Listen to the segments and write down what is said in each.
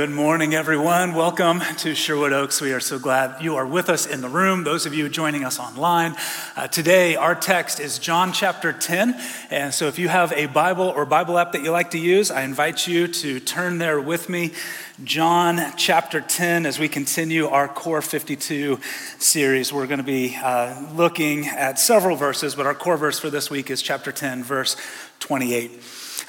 Good morning, everyone. Welcome to Sherwood Oaks. We are so glad you are with us in the room. Those of you joining us online, uh, today our text is John chapter 10. And so if you have a Bible or Bible app that you like to use, I invite you to turn there with me. John chapter 10, as we continue our Core 52 series, we're going to be uh, looking at several verses, but our core verse for this week is chapter 10, verse 28.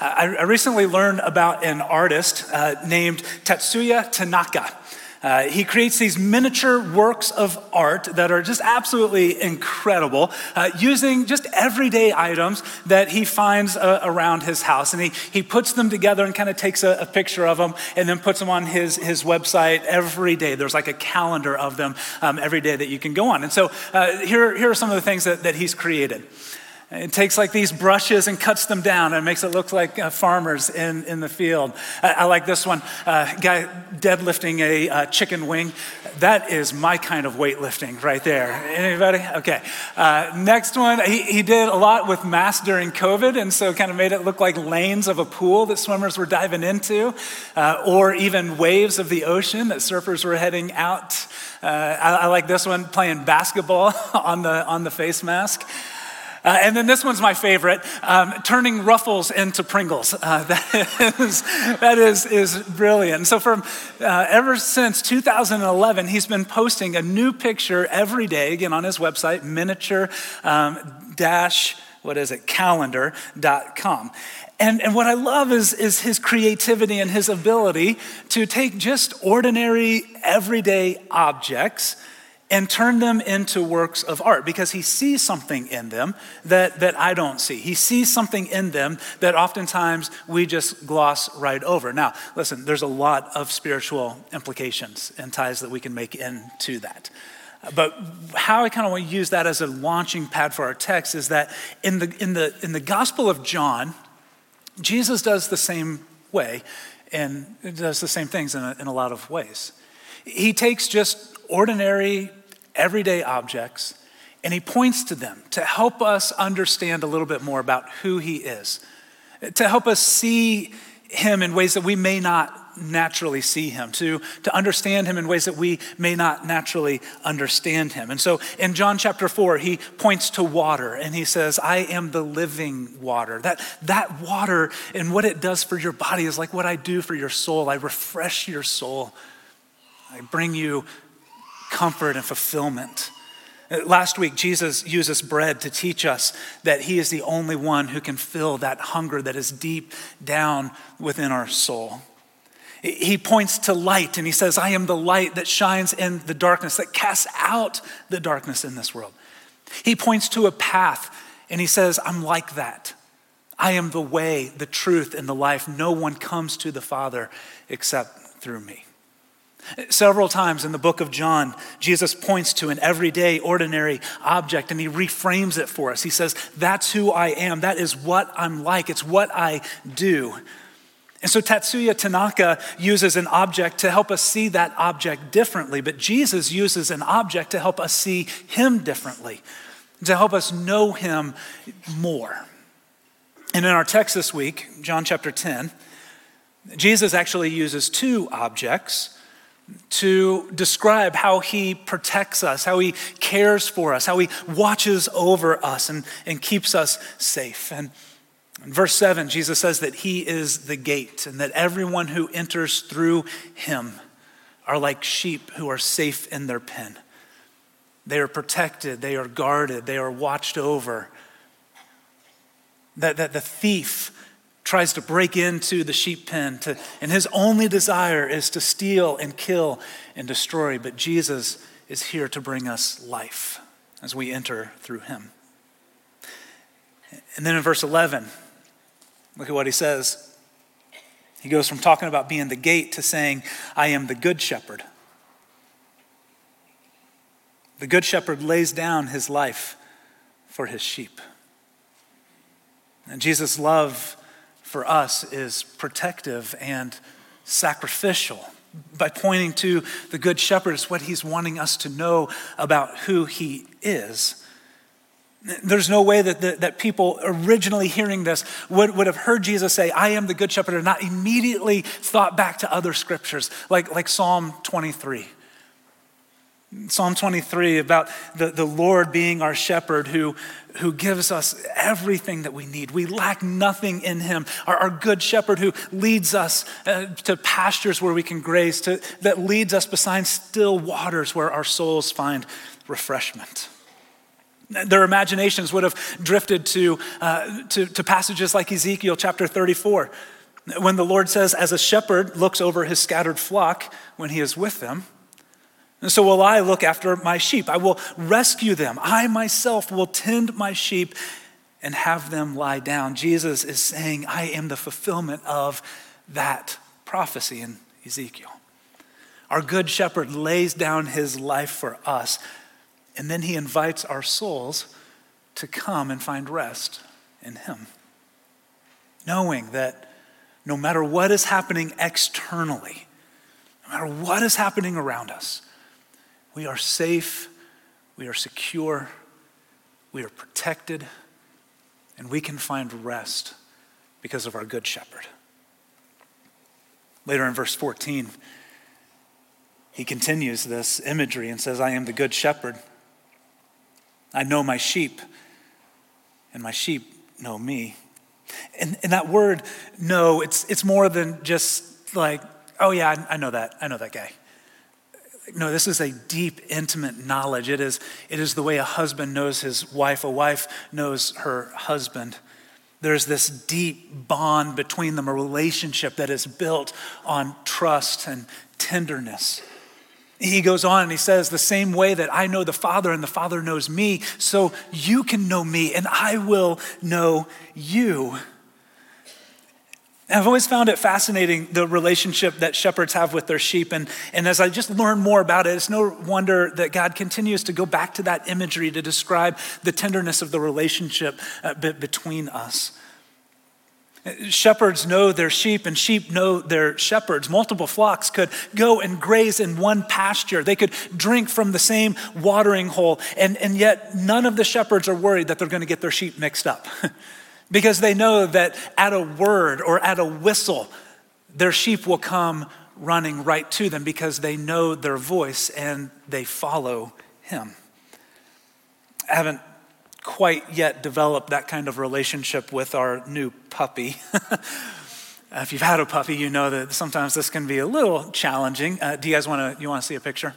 I, I recently learned about an artist uh, named Tatsuya Tanaka. Uh, he creates these miniature works of art that are just absolutely incredible, uh, using just everyday items that he finds uh, around his house. And he, he puts them together and kind of takes a, a, picture of them and then puts them on his, his website every day. There's like a calendar of them um, every day that you can go on. And so uh, here, here are some of the things that, that he's created. It takes like these brushes and cuts them down and makes it look like uh, farmers in, in the field. I, I like this one uh, guy deadlifting a uh, chicken wing. That is my kind of weightlifting right there. Anybody? Okay. Uh, next one, he, he did a lot with masks during COVID, and so kind of made it look like lanes of a pool that swimmers were diving into, uh, or even waves of the ocean that surfers were heading out. Uh, I, I like this one, playing basketball on the, on the face mask. Uh, and then this one's my favorite um, turning ruffles into Pringles. Uh, that is, that is, is brilliant. So, from uh, ever since 2011, he's been posting a new picture every day, again on his website, miniature um, dash, what is it, calendar.com. And, and what I love is, is his creativity and his ability to take just ordinary, everyday objects and turn them into works of art because he sees something in them that, that I don't see. He sees something in them that oftentimes we just gloss right over. Now, listen, there's a lot of spiritual implications and ties that we can make into that. But how I kind of want to use that as a launching pad for our text is that in the, in the, in the Gospel of John, Jesus does the same way and does the same things in a, in a lot of ways. He takes just ordinary everyday objects, and he points to them to help us understand a little bit more about who he is, to help us see him in ways that we may not naturally see him, to, to understand him in ways that we may not naturally understand him. And so in John chapter 4, he points to water and he says, I am the living water. That, that water and what it does for your body is like what I do for your soul. I refresh your soul, I bring you comfort and fulfillment. Last week, Jesus uses bread to teach us that He is the only one who can fill that hunger that is deep down within our soul. He points to light and he says, I am the light that shines in the darkness, that casts out the darkness in this world. He points to a path and he says, I'm like that. I am the way, the truth, and the life. No one comes to the Father except through me. Several times in the book of John, Jesus points to an everyday, ordinary object and he reframes it for us. He says, That's who I am. That is what I'm like. It's what I do. And so Tatsuya Tanaka uses an object to help us see that object differently, but Jesus uses an object to help us see him differently, to help us know him more. And in our text this week, John chapter 10, Jesus actually uses two objects to describe how he protects us, how he cares for us, how he watches over us and, and keeps us safe. And in verse 7, Jesus says that he is the gate and that everyone who enters through him are like sheep who are safe in their pen. They are protected, they are guarded, they are watched over. That, that the thief tries to break into the sheep pen, to, and his only desire is to steal and kill and destroy. But Jesus is here to bring us life as we enter through him. And then in verse 11, look at what he says. He goes from talking about being the gate to saying, I am the good shepherd. The good shepherd lays down his life for his sheep. And Jesus' love for us is protective and sacrificial. By pointing to the Good Shepherd, it's what he's wanting us to know about who he is. There's no way that, that, that, people originally hearing this would, would have heard Jesus say, I am the good shepherd, and not immediately thought back to other scriptures, like, like Psalm 23. Psalm 23 about the, the Lord being our shepherd who, who gives us everything that we need. We lack nothing in him. Our, our good shepherd who leads us uh, to pastures where we can graze, to, that leads us beside still waters where our souls find refreshment. Their imaginations would have drifted to, uh, to, to passages like Ezekiel chapter 34, when the Lord says, As a shepherd looks over his scattered flock when he is with them, and so will I look after my sheep. I will rescue them. I myself will tend my sheep and have them lie down. Jesus is saying, I am the fulfillment of that prophecy in Ezekiel. Our good shepherd lays down his life for us, and then he invites our souls to come and find rest in him. Knowing that no matter what is happening externally, no matter what is happening around us, we are safe, we are secure, we are protected, and we can find rest because of our Good Shepherd. Later in verse 14, he continues this imagery and says, I am the Good Shepherd. I know my sheep, and my sheep know me. And, and that word know, it's, it's more than just like, oh yeah, I, I know that. I know that guy. No, this is a deep, intimate knowledge. It is, it is the way a husband knows his wife, a wife knows her husband. There's this deep bond between them, a relationship that is built on trust and tenderness. He goes on and he says, The same way that I know the Father and the Father knows me, so you can know me and I will know you. I've always found it fascinating the relationship that shepherds have with their sheep. And, and as I just learn more about it, it's no wonder that God continues to go back to that imagery to describe the tenderness of the relationship uh, between us. Shepherds know their sheep, and sheep know their shepherds. Multiple flocks could go and graze in one pasture. They could drink from the same watering hole, and, and yet none of the shepherds are worried that they're going to get their sheep mixed up. because they know that at a word or at a whistle, their sheep will come running right to them because they know their voice and they follow him. I haven't quite yet developed that kind of relationship with our new puppy. if you've had a puppy, you know that sometimes this can be a little challenging. Uh, do you guys want to? You want to see a picture?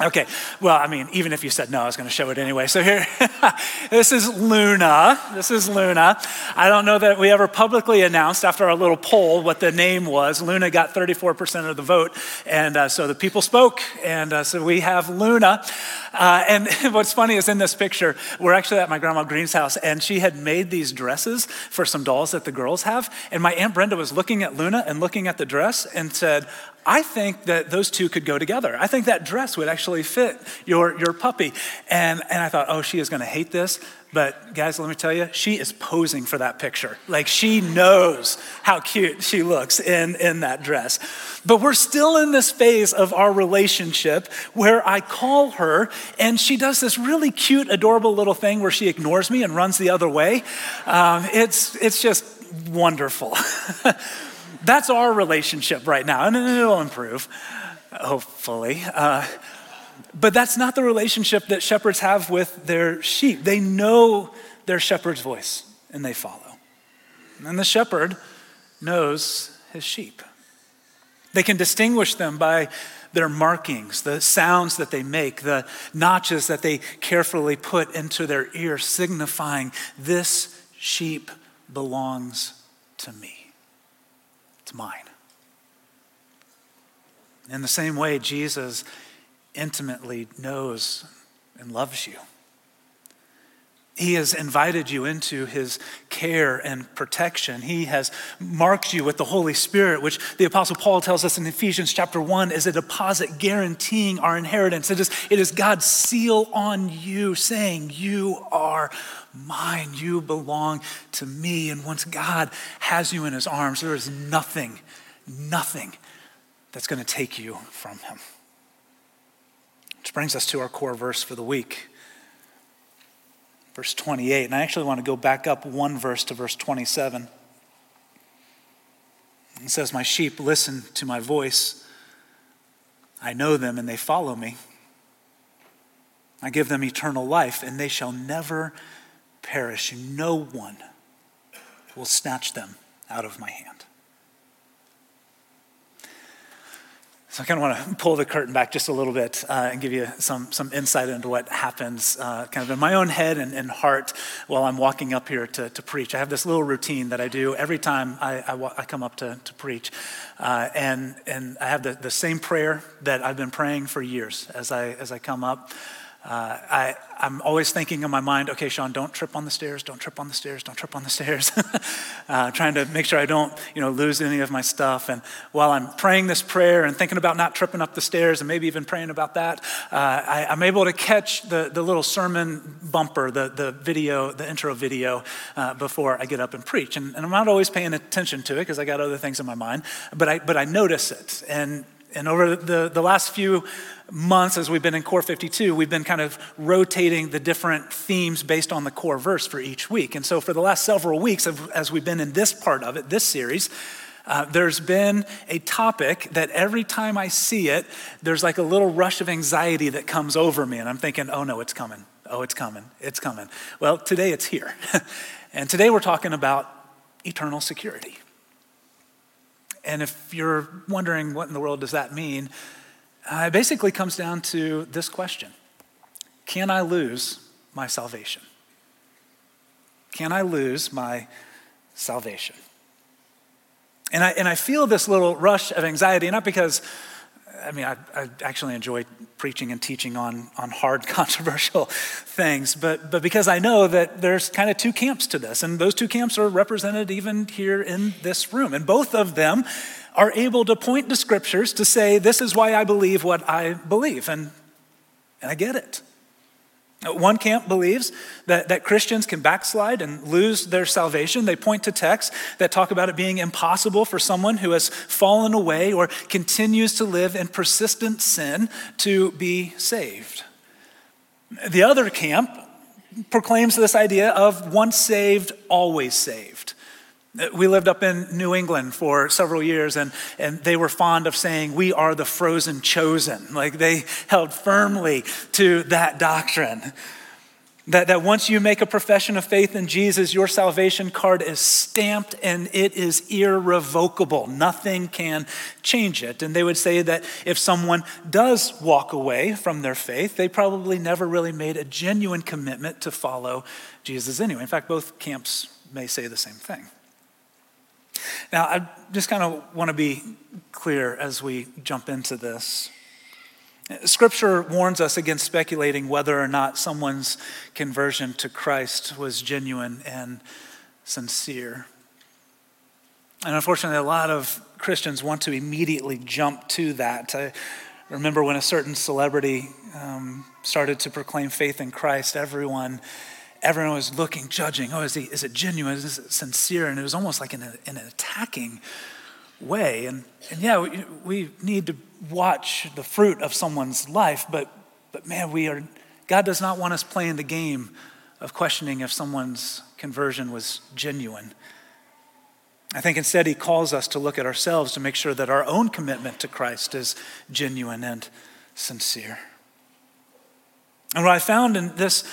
Okay, well, I mean, even if you said no, I was going to show it anyway. So here, this is Luna. This is Luna. I don't know that we ever publicly announced after our little poll what the name was. Luna got 34% of the vote. And uh, so the people spoke. And uh, so we have Luna. Uh, and what's funny is in this picture, we're actually at my grandma Green's house, and she had made these dresses for some dolls that the girls have. And my Aunt Brenda was looking at Luna and looking at the dress and said, I think that those two could go together. I think that dress would actually fit your, your puppy. And, and I thought, oh, she is going to hate this. But guys, let me tell you, she is posing for that picture. Like she knows how cute she looks in, in that dress. But we're still in this phase of our relationship where I call her and she does this really cute, adorable little thing where she ignores me and runs the other way. Um, it's, it's just wonderful. That's our relationship right now, and it'll improve, hopefully. Uh, but that's not the relationship that shepherds have with their sheep. They know their shepherd's voice and they follow. And the shepherd knows his sheep. They can distinguish them by their markings, the sounds that they make, the notches that they carefully put into their ear, signifying this sheep belongs to me mine. In the same way, Jesus intimately knows and loves you. He has invited you into his care and protection. He has marked you with the Holy Spirit, which the Apostle Paul tells us in Ephesians chapter 1 is a deposit guaranteeing our inheritance. It is, it is God's seal on you, saying, You are mine. You belong to me. And once God has you in his arms, there is nothing, nothing that's going to take you from him. Which brings us to our core verse for the week. Verse 28. And I actually want to go back up one verse to verse 27. It says, My sheep listen to my voice. I know them and they follow me. I give them eternal life and they shall never perish. No one will snatch them out of my hand. So I kind of want to pull the curtain back just a little bit uh, and give you some, some insight into what happens uh, kind of in my own head and, and, heart while I'm walking up here to, to preach. I have this little routine that I do every time I, I, I come up to, to preach. Uh, and, and I have the, the same prayer that I've been praying for years as I, as I come up. Uh, I, I'm always thinking in my mind, okay, Shawn, don't trip on the stairs, don't trip on the stairs, don't trip on the stairs. uh, trying to make sure I don't, you know, lose any of my stuff. And while I'm praying this prayer and thinking about not tripping up the stairs and maybe even praying about that, uh, I, am able to catch the, the little sermon bumper, the, the video, the intro video uh, before I get up and preach. And, and I'm not always paying attention to it because I got other things in my mind, but I, but I notice it. And and over the, the last few months, as we've been in Core 52, we've been kind of rotating the different themes based on the core verse for each week. And so, for the last several weeks, as we've been in this part of it, this series, uh, there's been a topic that every time I see it, there's like a little rush of anxiety that comes over me. And I'm thinking, oh no, it's coming. Oh, it's coming. It's coming. Well, today it's here. and today we're talking about eternal security. And if you're wondering what in the world does that mean, uh, it basically comes down to this question Can I lose my salvation? Can I lose my salvation? And I, and I feel this little rush of anxiety, not because I mean, I, I, actually enjoy preaching and teaching on, on hard, controversial things, but, but because I know that there's kind of two camps to this, and those two camps are represented even here in this room. And both of them are able to point to scriptures to say, this is why I believe what I believe. And, and I get it. One camp believes that, that Christians can backslide and lose their salvation. They point to texts that talk about it being impossible for someone who has fallen away or continues to live in persistent sin to be saved. The other camp proclaims this idea of once saved, always saved. We lived up in New England for several years, and, and they were fond of saying, We are the frozen chosen. Like they held firmly to that doctrine. That, that once you make a profession of faith in Jesus, your salvation card is stamped and it is irrevocable. Nothing can change it. And they would say that if someone does walk away from their faith, they probably never really made a genuine commitment to follow Jesus anyway. In fact, both camps may say the same thing. Now, I just kind of want to be clear as we jump into this. Scripture warns us against speculating whether or not someone's conversion to Christ was genuine and sincere. And unfortunately, a lot of Christians want to immediately jump to that. I remember when a certain celebrity um, started to proclaim faith in Christ, everyone everyone was looking, judging. Oh, is, he, is it genuine? Is it sincere? And it was almost like in, a, in an attacking way. And, and yeah, we, we need to watch the fruit of someone's life, but, but man, we are, God does not want us playing the game of questioning if someone's conversion was genuine. I think instead he calls us to look at ourselves to make sure that our own commitment to Christ is genuine and sincere. And what I found in this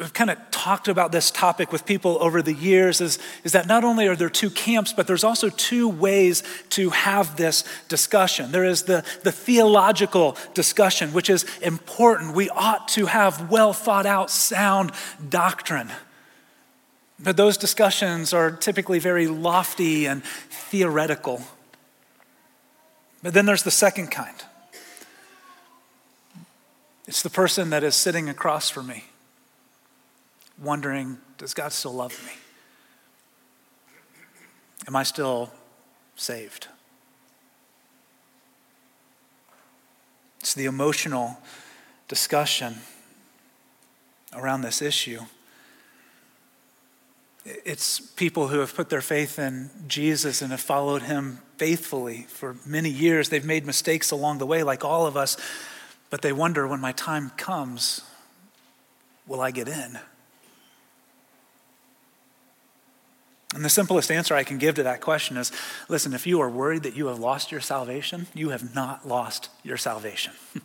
I've kind of talked about this topic with people over the years is, is that not only are there two camps, but there's also two ways to have this discussion. There is the, the theological discussion, which is important. We ought to have well thought out, sound doctrine. But those discussions are typically very lofty and theoretical. But then there's the second kind. It's the person that is sitting across from me wondering, does God still love me? Am I still saved? It's the emotional discussion around this issue. It's people who have put their faith in Jesus and have followed him faithfully for many years. They've made mistakes along the way, like all of us, but they wonder when my time comes, will I get in? And the simplest answer I can give to that question is listen, if you are worried that you have lost your salvation, you have not lost your salvation.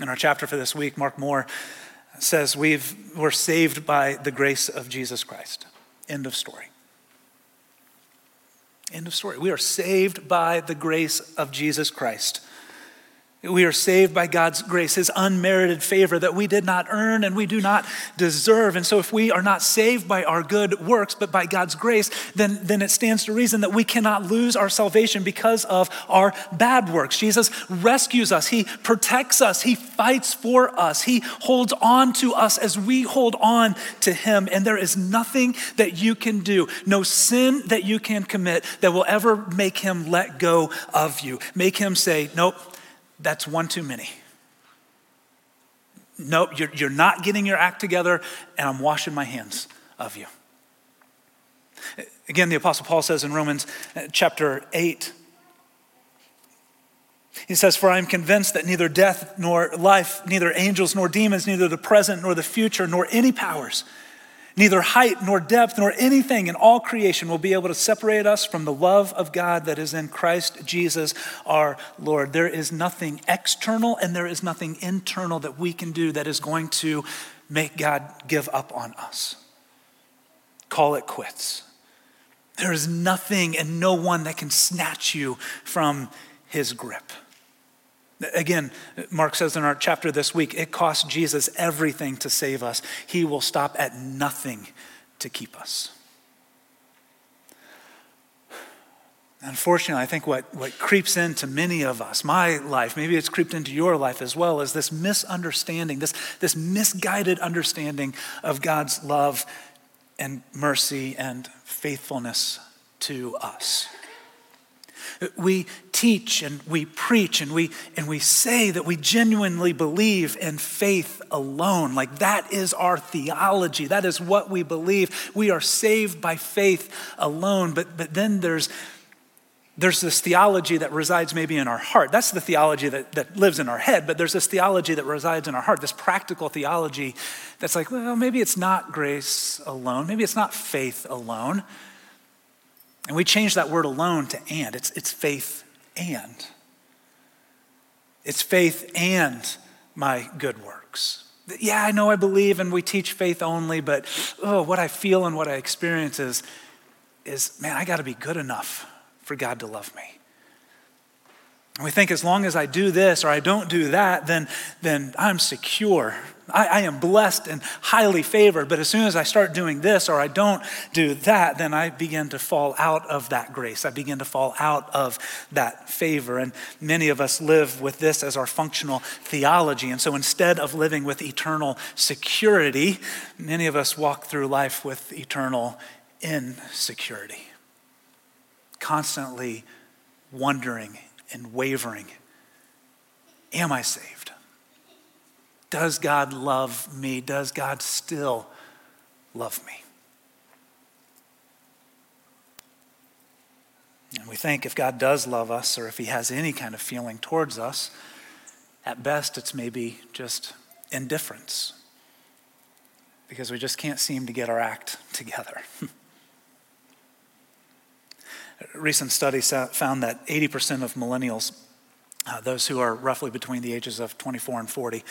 In our chapter for this week, Mark Moore says, We've, We're saved by the grace of Jesus Christ. End of story. End of story. We are saved by the grace of Jesus Christ. We are saved by God's grace, His unmerited favor that we did not earn and we do not deserve. And so, if we are not saved by our good works, but by God's grace, then, then it stands to reason that we cannot lose our salvation because of our bad works. Jesus rescues us, He protects us, He fights for us, He holds on to us as we hold on to Him. And there is nothing that you can do, no sin that you can commit that will ever make Him let go of you, make Him say, Nope that's one too many. Nope, you're, you're not getting your act together, and I'm washing my hands of you. Again, the Apostle Paul says in Romans uh, chapter 8, he says, For I am convinced that neither death nor life, neither angels nor demons, neither the present nor the future, nor any powers, Neither height nor depth nor anything in all creation will be able to separate us from the love of God that is in Christ Jesus our Lord. There is nothing external and there is nothing internal that we can do that is going to make God give up on us. Call it quits. There is nothing and no one that can snatch you from his grip. Again, Mark says in our chapter this week, it cost Jesus everything to save us. He will stop at nothing to keep us. Unfortunately, I think what, what creeps into many of us, my life, maybe it's creeped into your life as well, is this misunderstanding, this, this misguided understanding of God's love and mercy and faithfulness to us. We teach and we preach and we, and we say that we genuinely believe in faith alone. Like that is our theology. That is what we believe. We are saved by faith alone. But, but then there's, there's this theology that resides maybe in our heart. That's the theology that, that lives in our head, but there's this theology that resides in our heart, this practical theology that's like, well, maybe it's not grace alone. Maybe it's not faith alone. And we change that word alone to and. It's, it's faith and. It's faith and my good works. Yeah, I know I believe and we teach faith only, but oh, what I feel and what I experience is, is man, I got to be good enough for God to love me. And we think as long as I do this or I don't do that, then, then I'm secure. I, I, am blessed and highly favored. But as soon as I start doing this or I don't do that, then I begin to fall out of that grace. I begin to fall out of that favor. And many of us live with this as our functional theology. And so instead of living with eternal security, many of us walk through life with eternal insecurity, constantly wondering and wavering Am I saved? Does God love me? Does God still love me? And we think if God does love us, or if He has any kind of feeling towards us, at best it's maybe just indifference because we just can't seem to get our act together. Recent study found that 80% of millennials, uh, those who are roughly between the ages of 24 and 40,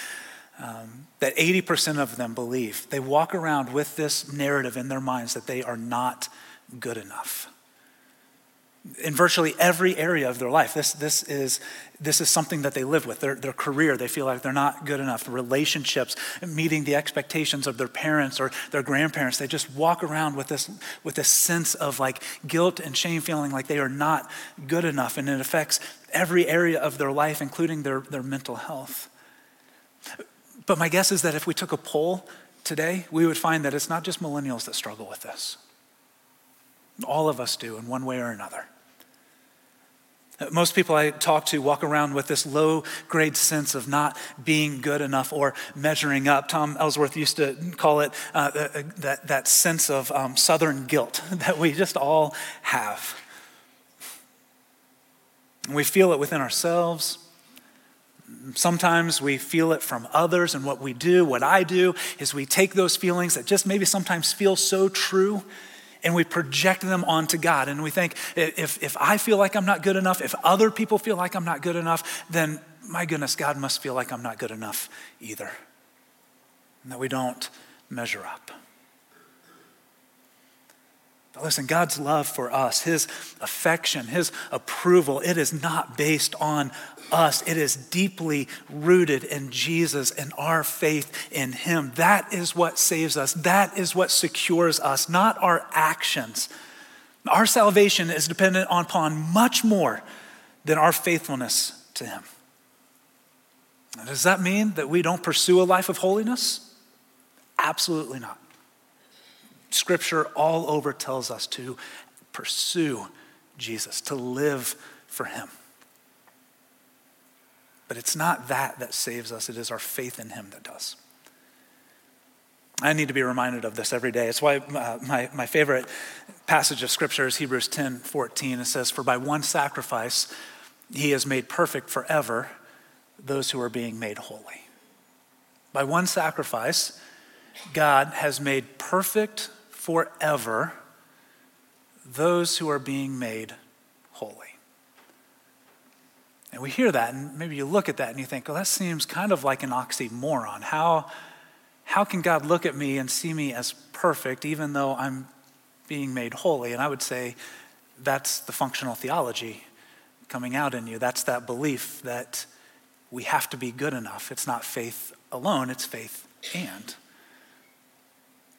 um, that 80% of them believe, they walk around with this narrative in their minds that they are not good enough in virtually every area of their life. This, this, is, this is something that they live with. Their, their career, they feel like they're not good enough. Relationships, meeting the expectations of their parents or their grandparents. They just walk around with this, with this sense of like guilt and shame, feeling like they are not good enough. And it affects every area of their life, including their, their mental health. But my guess is that if we took a poll today, we would find that it's not just millennials that struggle with this. All of us do in one way or another. Most people I talk to walk around with this low grade sense of not being good enough or measuring up. Tom Ellsworth used to call it uh, that, that sense of um, southern guilt that we just all have. We feel it within ourselves, Sometimes we feel it from others, and what we do, what I do, is we take those feelings that just maybe sometimes feel so true and we project them onto God. And we think, if, if I feel like I'm not good enough, if other people feel like I'm not good enough, then my goodness, God must feel like I'm not good enough either. And that we don't measure up. But listen, God's love for us, His affection, His approval, it is not based on us. It is deeply rooted in Jesus and our faith in Him. That is what saves us. That is what secures us, not our actions. Our salvation is dependent upon much more than our faithfulness to Him. Does that mean that we don't pursue a life of holiness? Absolutely not. Scripture all over tells us to pursue Jesus, to live for Him. But it's not that that saves us, it is our faith in Him that does. I need to be reminded of this every day. It's why uh, my, my favorite passage of Scripture is Hebrews 10 14. It says, For by one sacrifice He has made perfect forever those who are being made holy. By one sacrifice, God has made perfect forever those who are being made holy. And we hear that, and maybe you look at that and you think, well, that seems kind of like an oxymoron. How, how can God look at me and see me as perfect even though I'm being made holy? And I would say that's the functional theology coming out in you. That's that belief that we have to be good enough. It's not faith alone, it's faith and.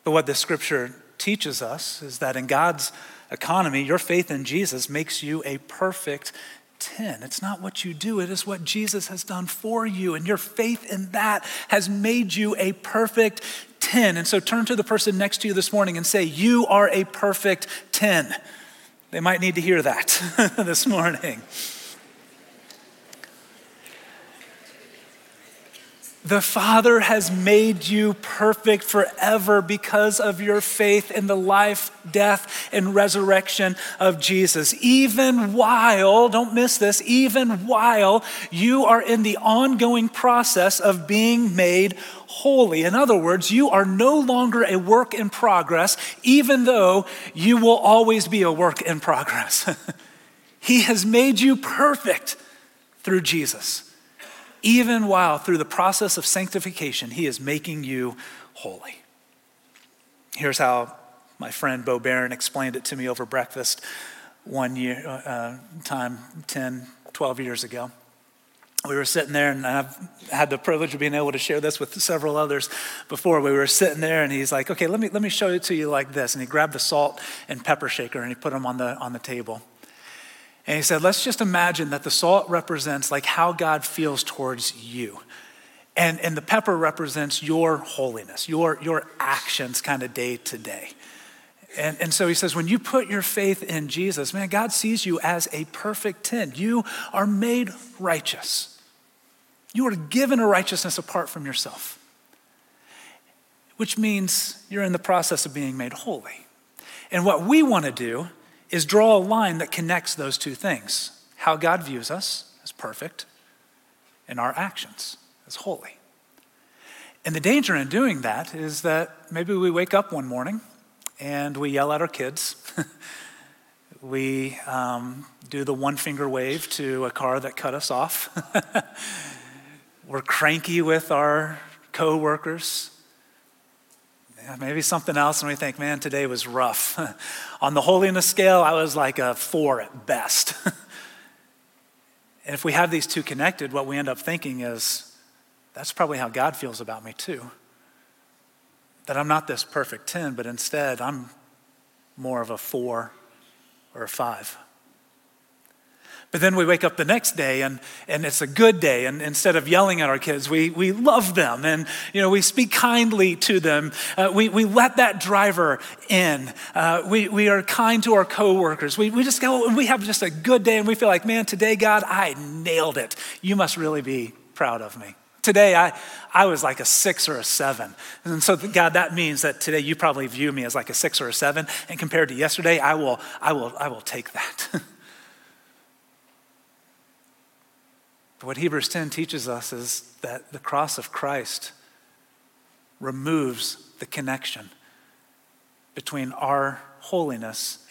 But what the scripture teaches us is that in God's economy, your faith in Jesus makes you a perfect 10. It's not what you do, it is what Jesus has done for you. And your faith in that has made you a perfect 10. And so turn to the person next to you this morning and say, You are a perfect 10. They might need to hear that this morning. The Father has made you perfect forever because of your faith in the life, death, and resurrection of Jesus. Even while, don't miss this, even while you are in the ongoing process of being made holy. In other words, you are no longer a work in progress, even though you will always be a work in progress. he has made you perfect through Jesus even while through the process of sanctification, He is making you holy. Here's how my friend Bo Barron explained it to me over breakfast one year, uh, time 10, 12 years ago. We were sitting there, and I've had the privilege of being able to share this with several others before. We were sitting there, and he's like, "Okay, let me let me show it to you like this." And he grabbed the salt and pepper shaker, and he put them on the on the table. And he said, let's just imagine that the salt represents like how God feels towards you. And, and the pepper represents your holiness, your, your actions kind of day to day. And, and so he says, when you put your faith in Jesus, man, God sees you as a perfect 10. You are made righteous. You are given a righteousness apart from yourself, which means you're in the process of being made holy. And what we want to do is draw a line that connects those two things how God views us as perfect and our actions as holy. And the danger in doing that is that maybe we wake up one morning and we yell at our kids. we um, do the one finger wave to a car that cut us off. We're cranky with our coworkers maybe something else, and we think, man, today was rough. On the holiness scale, I was like a four at best. and if we have these two connected, what we end up thinking is, that's probably how God feels about me too. That I'm not this perfect 10, but instead I'm more of a four or a five. But then we wake up the next day and, and it's a good day. And instead of yelling at our kids, we, we love them and you know, we speak kindly to them. Uh, we, we let that driver in. Uh, we, we are kind to our coworkers. We, we just go and we have just a good day and we feel like, man, today, God, I nailed it. You must really be proud of me. Today, I, I was like a six or a seven. And so, God, that means that today you probably view me as like a six or a seven. And compared to yesterday, I will, I will, I will take that. But what Hebrews 10 teaches us is that the cross of Christ removes the connection between our holiness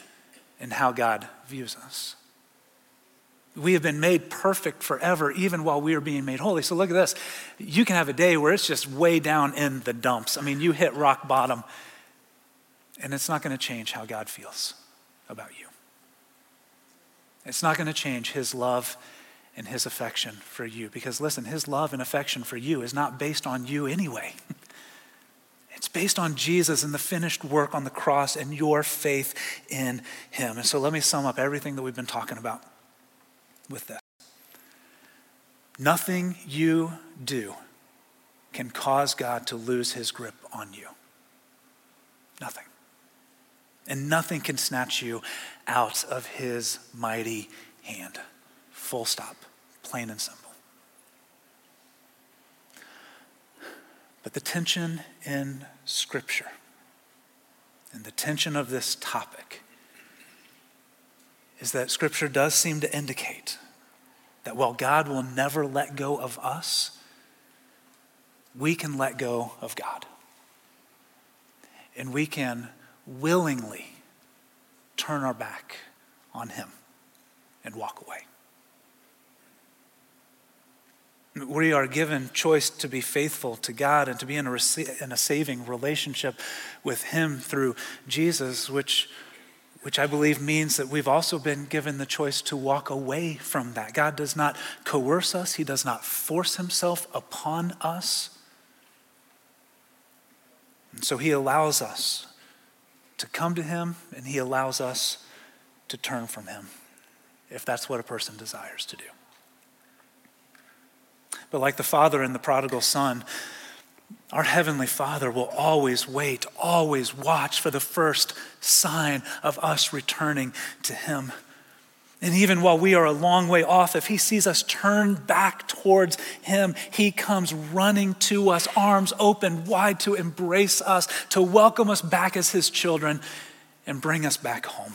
and how God views us. We have been made perfect forever, even while we are being made holy. So look at this. You can have a day where it's just way down in the dumps. I mean, you hit rock bottom, and it's not going to change how God feels about you. It's not going to change his love and his affection for you. Because listen, his love and affection for you is not based on you anyway. It's based on Jesus and the finished work on the cross and your faith in him. And so let me sum up everything that we've been talking about with this. Nothing you do can cause God to lose his grip on you. Nothing. And nothing can snatch you out of his mighty hand. Full stop. Plain and simple. But the tension in Scripture and the tension of this topic is that Scripture does seem to indicate that while God will never let go of us, we can let go of God. And we can willingly turn our back on Him and walk away. We are given choice to be faithful to God and to be in a, in a saving relationship with Him through Jesus, which, which I believe means that we've also been given the choice to walk away from that. God does not coerce us, He does not force Himself upon us. And so He allows us to come to Him and He allows us to turn from Him if that's what a person desires to do. But like the father and the prodigal son, our Heavenly Father will always wait, always watch for the first sign of us returning to Him. And even while we are a long way off, if He sees us turn back towards Him, He comes running to us, arms open wide to embrace us, to welcome us back as His children, and bring us back home.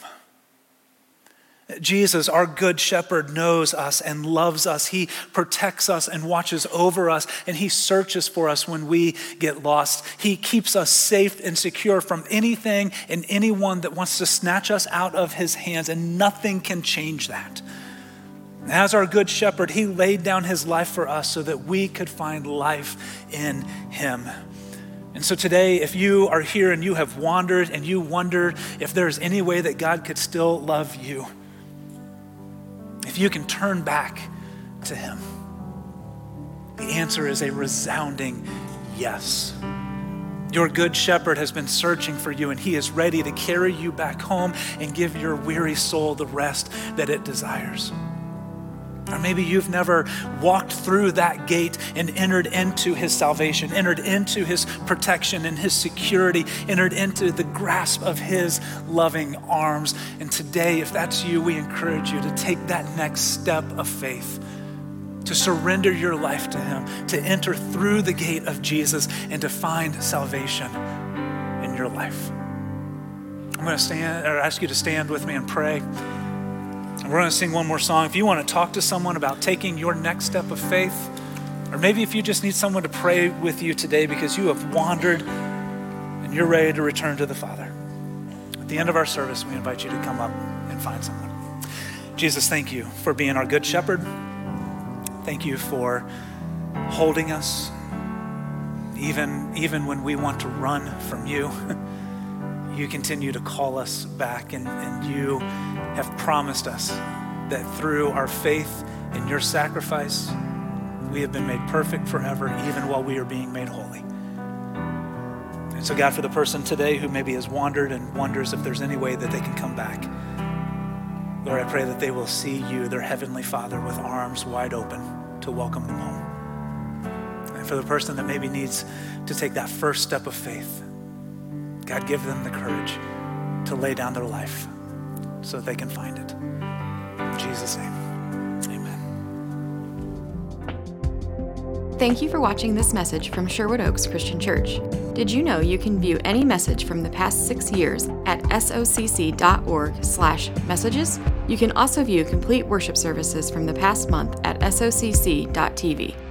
Jesus, our good shepherd, knows us and loves us. He protects us and watches over us, and He searches for us when we get lost. He keeps us safe and secure from anything and anyone that wants to snatch us out of His hands, and nothing can change that. As our good shepherd, He laid down His life for us so that we could find life in Him. And so today, if you are here and you have wandered and you wondered if there's any way that God could still love you, if you can turn back to Him? The answer is a resounding yes. Your good shepherd has been searching for you, and he is ready to carry you back home and give your weary soul the rest that it desires. Or maybe you've never walked through that gate and entered into his salvation, entered into his protection and his security, entered into the grasp of his loving arms. And today, if that's you, we encourage you to take that next step of faith, to surrender your life to him, to enter through the gate of Jesus and to find salvation in your life. I'm going to stand or ask you to stand with me and pray. We're going to sing one more song. If you want to talk to someone about taking your next step of faith, or maybe if you just need someone to pray with you today because you have wandered and you're ready to return to the Father. At the end of our service, we invite you to come up and find someone. Jesus, thank you for being our good shepherd. Thank you for holding us, even, even when we want to run from you. you continue to call us back, and, and you have promised us that through our faith in your sacrifice, we have been made perfect forever, even while we are being made holy. And so, God, for the person today who maybe has wandered and wonders if there's any way that they can come back, Lord, I pray that they will see you, their heavenly Father, with arms wide open to welcome them home. And for the person that maybe needs to take that first step of faith, God, give them the courage to lay down their life so they can find it. In Jesus' name, amen. Thank you for watching this message from Sherwood Oaks Christian Church. Did you know you can view any message from the past six years at socc.org slash messages? You can also view complete worship services from the past month at socc.tv.